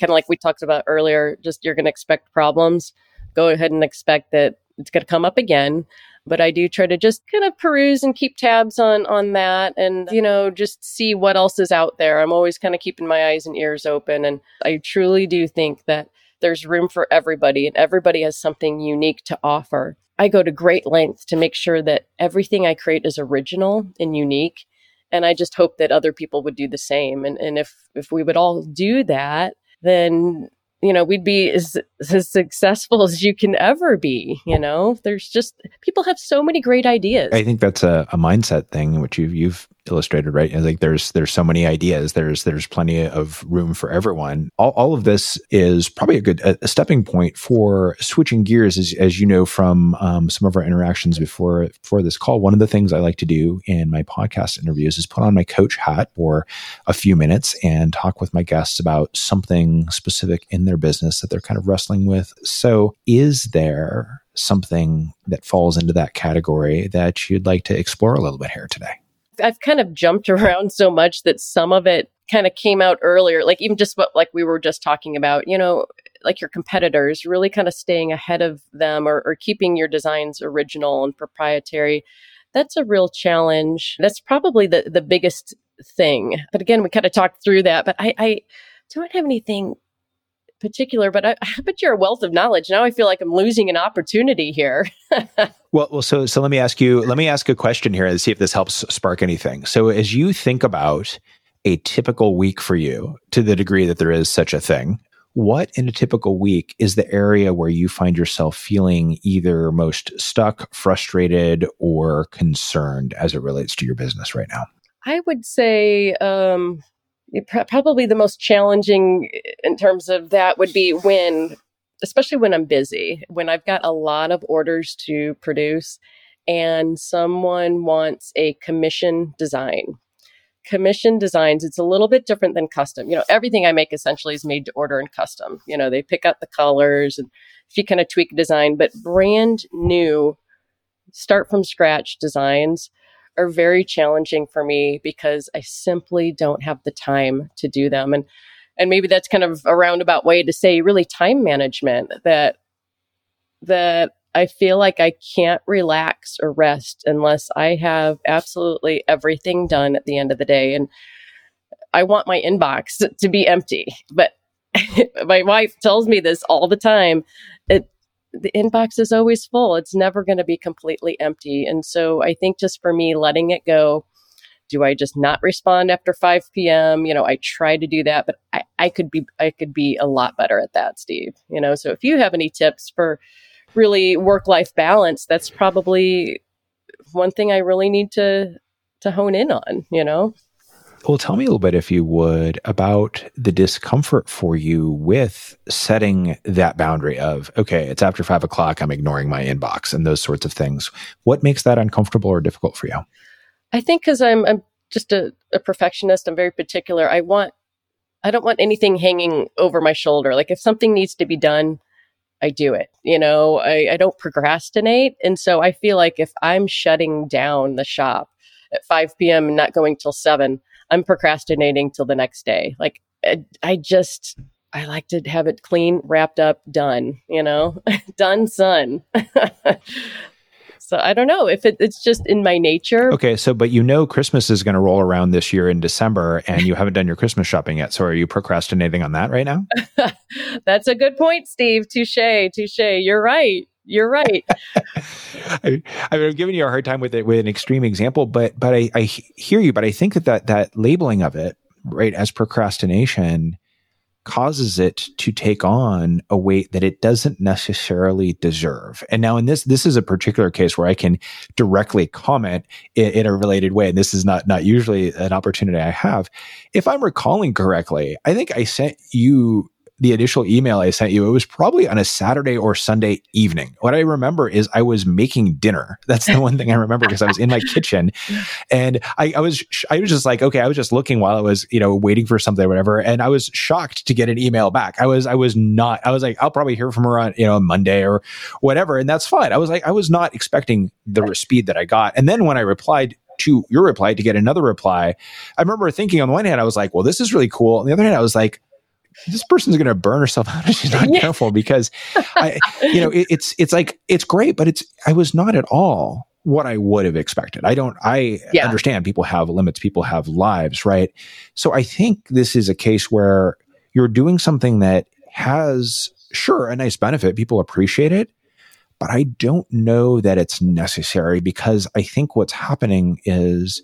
kind of like we talked about earlier, just you're going to expect problems. Go ahead and expect that it's going to come up again but I do try to just kind of peruse and keep tabs on on that and you know just see what else is out there. I'm always kind of keeping my eyes and ears open and I truly do think that there's room for everybody and everybody has something unique to offer. I go to great lengths to make sure that everything I create is original and unique. And I just hope that other people would do the same. And, and if, if we would all do that, then you know, we'd be as, as successful as you can ever be. You know, there's just people have so many great ideas. I think that's a, a mindset thing, which you've you've illustrated, right? Like there's there's so many ideas. There's there's plenty of room for everyone. All, all of this is probably a good a, stepping point for switching gears, as as you know from um, some of our interactions before for this call. One of the things I like to do in my podcast interviews is put on my coach hat for a few minutes and talk with my guests about something specific in their business that they're kind of wrestling with. So, is there something that falls into that category that you'd like to explore a little bit here today? I've kind of jumped (laughs) around so much that some of it kind of came out earlier, like even just what like we were just talking about, you know, like your competitors, really kind of staying ahead of them or, or keeping your designs original and proprietary. That's a real challenge. That's probably the, the biggest thing. But again, we kind of talked through that, but I, I don't have anything particular, but (laughs) I, bet you're a wealth of knowledge. Now I feel like I'm losing an opportunity here. (laughs) well, well, so so let me ask you. Let me ask a question here and see if this helps spark anything. So as you think about a typical week for you, to the degree that there is such a thing, what in a typical week is the area where you find yourself feeling either most stuck, frustrated, or concerned as it relates to your business right now? I would say um, probably the most challenging uh, in terms of that would be when especially when I'm busy, when I've got a lot of orders to produce and someone wants a commission design. Commission designs, it's a little bit different than custom. You know, everything I make essentially is made to order and custom. You know, they pick out the colors and if you kind of tweak design, but brand new, start from scratch designs are very challenging for me because I simply don't have the time to do them. And and maybe that's kind of a roundabout way to say really time management that that I feel like I can't relax or rest unless I have absolutely everything done at the end of the day. And I want my inbox to be empty. But (laughs) my wife tells me this all the time. It the inbox is always full. It's never going to be completely empty. And so I think just for me, letting it go, do I just not respond after 5 p.m.? You know, I try to do that, but I, I could be, I could be a lot better at that, Steve. You know, so if you have any tips for really work life balance, that's probably one thing I really need to, to hone in on, you know? Well, tell me a little bit, if you would, about the discomfort for you with setting that boundary of, okay, it's after five o'clock, I'm ignoring my inbox and those sorts of things. What makes that uncomfortable or difficult for you? I think because I'm, I'm just a, a perfectionist, I'm very particular. I want, I don't want anything hanging over my shoulder. Like if something needs to be done, I do it. You know, I, I don't procrastinate. And so I feel like if I'm shutting down the shop at 5 p.m. and not going till 7, I'm procrastinating till the next day. Like I, I just, I like to have it clean, wrapped up, done, you know, (laughs) done, son. (laughs) So I don't know if it, it's just in my nature. Okay, so but you know Christmas is going to roll around this year in December, and you haven't done your Christmas shopping yet. So are you procrastinating on that right now? (laughs) That's a good point, Steve. Touche, touche. You're right. You're right. (laughs) I, I'm giving you a hard time with it with an extreme example, but but I, I hear you. But I think that, that that labeling of it right as procrastination causes it to take on a weight that it doesn't necessarily deserve. And now in this, this is a particular case where I can directly comment in, in, a related way. And this is not, not usually an opportunity I have. If I'm recalling correctly, I think I sent you the initial email I sent you, it was probably on a Saturday or Sunday evening. What I remember is I was making dinner. That's the one thing I remember because I was in my kitchen and I, I, was, I was just like, okay, I was just looking while I was, you know, waiting for something or whatever. And I was shocked to get an email back. I was, I was not, I was like, I'll probably hear from her on, you know, Monday or whatever. And that's fine. I was like, I was not expecting the speed that I got. And then when I replied to your reply to get another reply, I remember thinking on the one hand, I was like, well, this is really cool. On the other hand, I was like, this person's going to burn herself (laughs) out if she's not careful because I, (laughs) you know, it, it's, it's like, it's great, but it's, I was not at all what I would have expected. I don't, I yeah. understand people have limits, people have lives, right? So I think this is a case where you're doing something that has, sure, a nice benefit. People appreciate it, but I don't know that it's necessary because I think what's happening is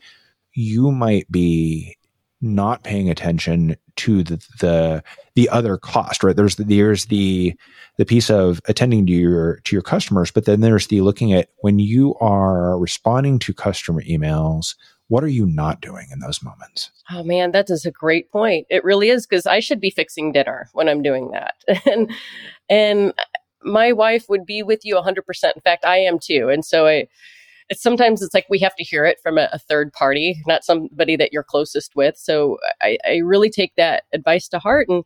you might be not paying attention to the the, the other cost right? There's the, there's the the piece of attending to your to your customers but then there's the looking at when you are responding to customer emails what are you not doing in those moments? Oh man that is a great point. It really is because i should be fixing dinner when i'm doing that. (laughs) And and my wife would be with you 100% in fact i am too. And so i sometimes it's like we have to hear it from a, a third party, not somebody that you're closest with. So I, I really take that advice to heart. And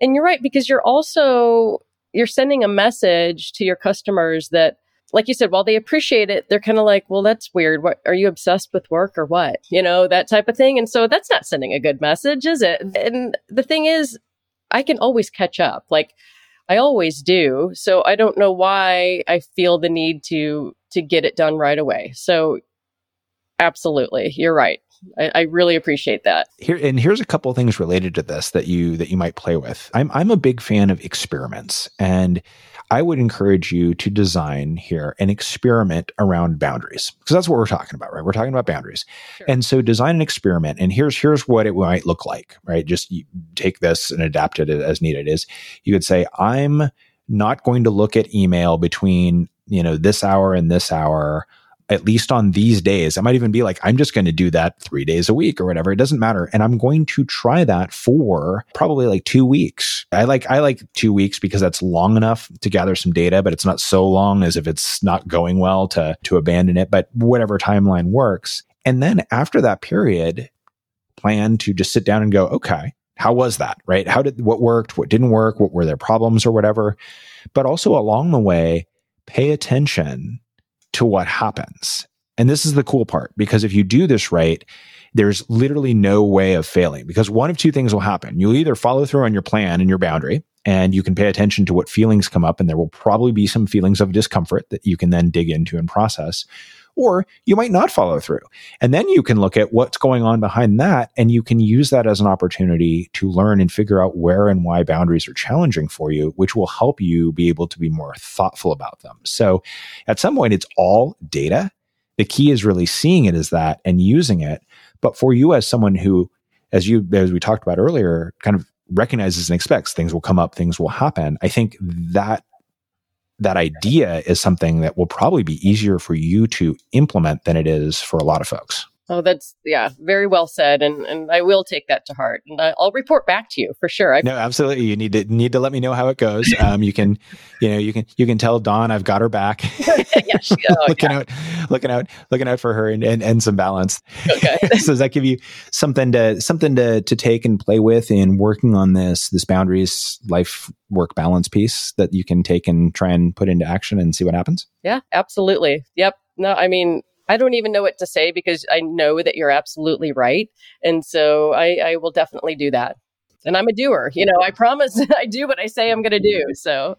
and you're right because you're also you're sending a message to your customers that like you said, while they appreciate it, they're kind of like, well, that's weird. What are you obsessed with work or what? You know, that type of thing. And so that's not sending a good message, is it? And the thing is, I can always catch up. Like I always do. So I don't know why I feel the need to to get it done right away. So absolutely, you're right. I, I, really appreciate that. Here and here's a couple of things related to this that you that you might play with. I'm I'm a big fan of experiments, and I would encourage you to design here an experiment around boundaries because that's what we're talking about, right? We're talking about boundaries, sure. and so design an experiment. And here's here's what it might look like, right? Just take this and adapt it as needed. Is you could say I'm not going to look at email between you know, this hour and this hour, at least on these days. I might even be like, I'm just going to do that three days a week or whatever. It doesn't matter. And I'm going to try that for probably like two weeks. I like, I like two weeks because that's long enough to gather some data, but it's not so long as if it's not going well to, to abandon it. But whatever timeline works. And then after that period, plan to just sit down and go, okay, how was that? Right? How did, what worked? What didn't work? What were their problems or whatever? But also along the way, pay attention to what happens. And this is the cool part because if you do this right, there's literally no way of failing because one of two things will happen. You'll either follow through on your plan and your boundary, and you can pay attention to what feelings come up, and there will probably be some feelings of discomfort that you can then dig into and process or you might not follow through. And then you can look at what's going on behind that and you can use that as an opportunity to learn and figure out where and why boundaries are challenging for you, which will help you be able to be more thoughtful about them. So at some point, it's all data. The key is really seeing it as that and using it. But for you as someone who, as you, as we talked about earlier, kind of recognizes and expects things will come up, things will happen. I think that that idea is something that will probably be easier for you to implement than it is for a lot of folks. Oh, that's yeah, very well said, and and I will take that to heart, and I'll report back to you for sure. I- no, absolutely. You need to need to let me know how it goes. (laughs) Um, you can, you know, you can you can tell Dawn I've got her back. (laughs) yeah, she, oh, (laughs) looking yeah. out, looking out, looking out for her, and and, and some balance. Okay. so does that give you something to something to to take and play with in working on this this boundaries life work balance piece that you can take and try and put into action and see what happens? Yeah, absolutely. Yep. No, I mean I don't even know what to say because I know that you're absolutely right. And so I, I will definitely do that. And I'm a doer. You know, I promise (laughs) I do what I say I'm going to do. So,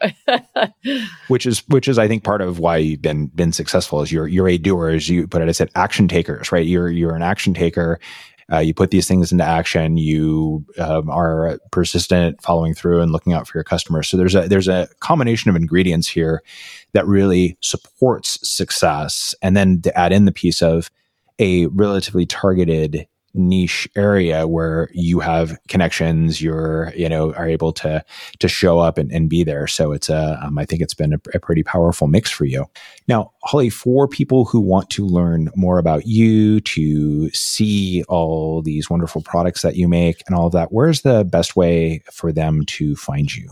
(laughs) which is which is I think part of why you've been been successful is you're you're a doer, as you put it. I said action takers, right? You're you're an action taker, uh, you put these things into action. You um, are persistent, following through, and looking out for your customers. So there's a there's a combination of ingredients here that really supports success, and then to add in the piece of a relatively targeted niche area where you have connections you're you know are able to to show up and, and be there. So it's a um, I think it's been a, a, pretty powerful mix for you. Now holly for people who want to learn more about you to see all these wonderful products that you make and all of that where's the best way for them to find you?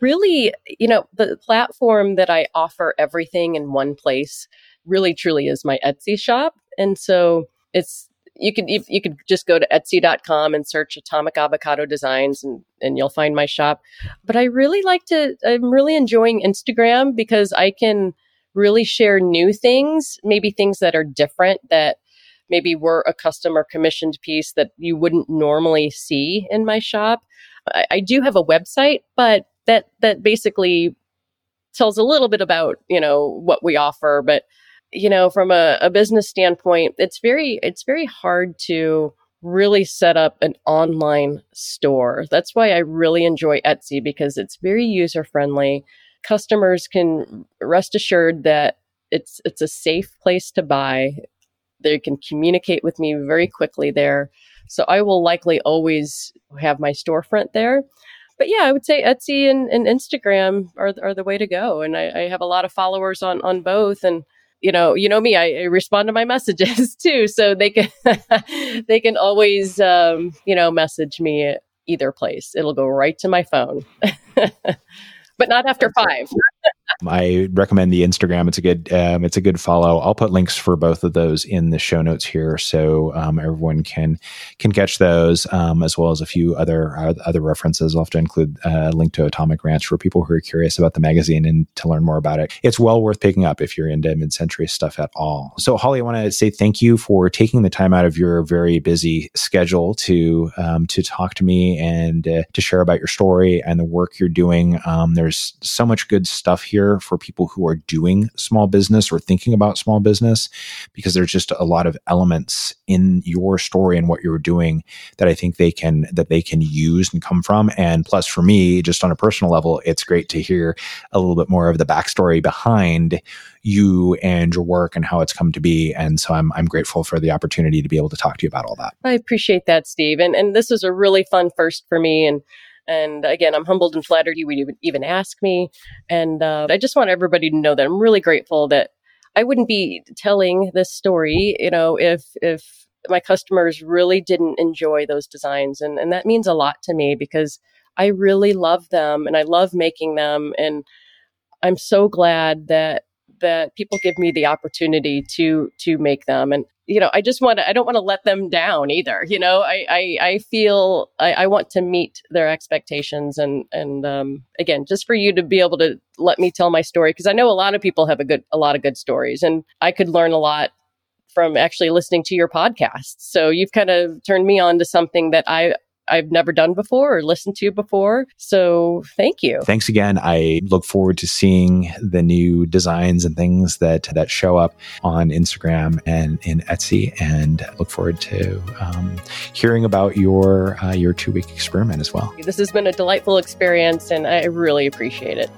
Really you know the platform that i offer everything in one place really truly is my etsy shop. And so it's you could you could just go to etsy.com and search atomic avocado designs and and you'll find my shop. But i really like to i'm really enjoying instagram because i can really share new things maybe things that are different that maybe were a custom or commissioned piece that you wouldn't normally see in my shop. I, I do have a website but that that basically tells a little bit about you know what we offer but you know, from a, a business standpoint, it's very it's very hard to really set up an online store. That's why I really enjoy Etsy because it's very user friendly. Customers can rest assured that it's it's a safe place to buy. They can communicate with me very quickly there. So I will likely always have my storefront there. But yeah, I would say Etsy and, and Instagram are, are the way to go. And I, I have a lot of followers on, on both. And you know, you know me, I, I respond to my messages (laughs) too. So they can, (laughs) they can always, um, you know, message me either place. It'll go right to my phone, (laughs) but not after five. I recommend the Instagram. It's a good um, it's a good follow. I'll put links for both of those in the show notes here, so um, everyone can can catch those um, as well as a few other uh, other references. I'll have to include uh, a link to Atomic Ranch for people who are curious about the magazine and to learn more about it. It's well worth picking up if you're into mid century stuff at all. So Holly, I want to say thank you for taking the time out of your very busy schedule to um, to talk to me and uh, to share about your story and the work you're doing. Um, there's so much good stuff here for people who are doing small business or thinking about small business because there's just a lot of elements in your story and what you're doing that I think they can that they can use and come from. And plus, for me, just on a personal level, it's great to hear a little bit more of the backstory behind you and your work and how it's come to be. And so I'm I'm grateful for the opportunity to be able to talk to you about all that. I appreciate that, Steve. And and this was a really fun first for me. And and again, I'm humbled and flattered you would even, ask me. And uh, I just want everybody to know that I'm really grateful that I wouldn't be telling this story, you know, if if my customers really didn't enjoy those designs, and and that means a lot to me because I really love them and I love making them, and I'm so glad that that people give me the opportunity to to make them and you know, I just want to, I don't want to let them down either. You know, I, I, I feel I, I want to meet their expectations and, and, um, again, just for you to be able to let me tell my story. Cause I know a lot of people have a good, a lot of good stories and I could learn a lot from actually listening to your podcast. So you've kind of turned me on to something that I, I've never done before or listened to before. So thank you. Thanks again. I look forward to seeing the new designs and things that that show up on Instagram and in Etsy, and look forward to um, hearing about your uh, your two week experiment as well. This has been a delightful experience, and I really appreciate it.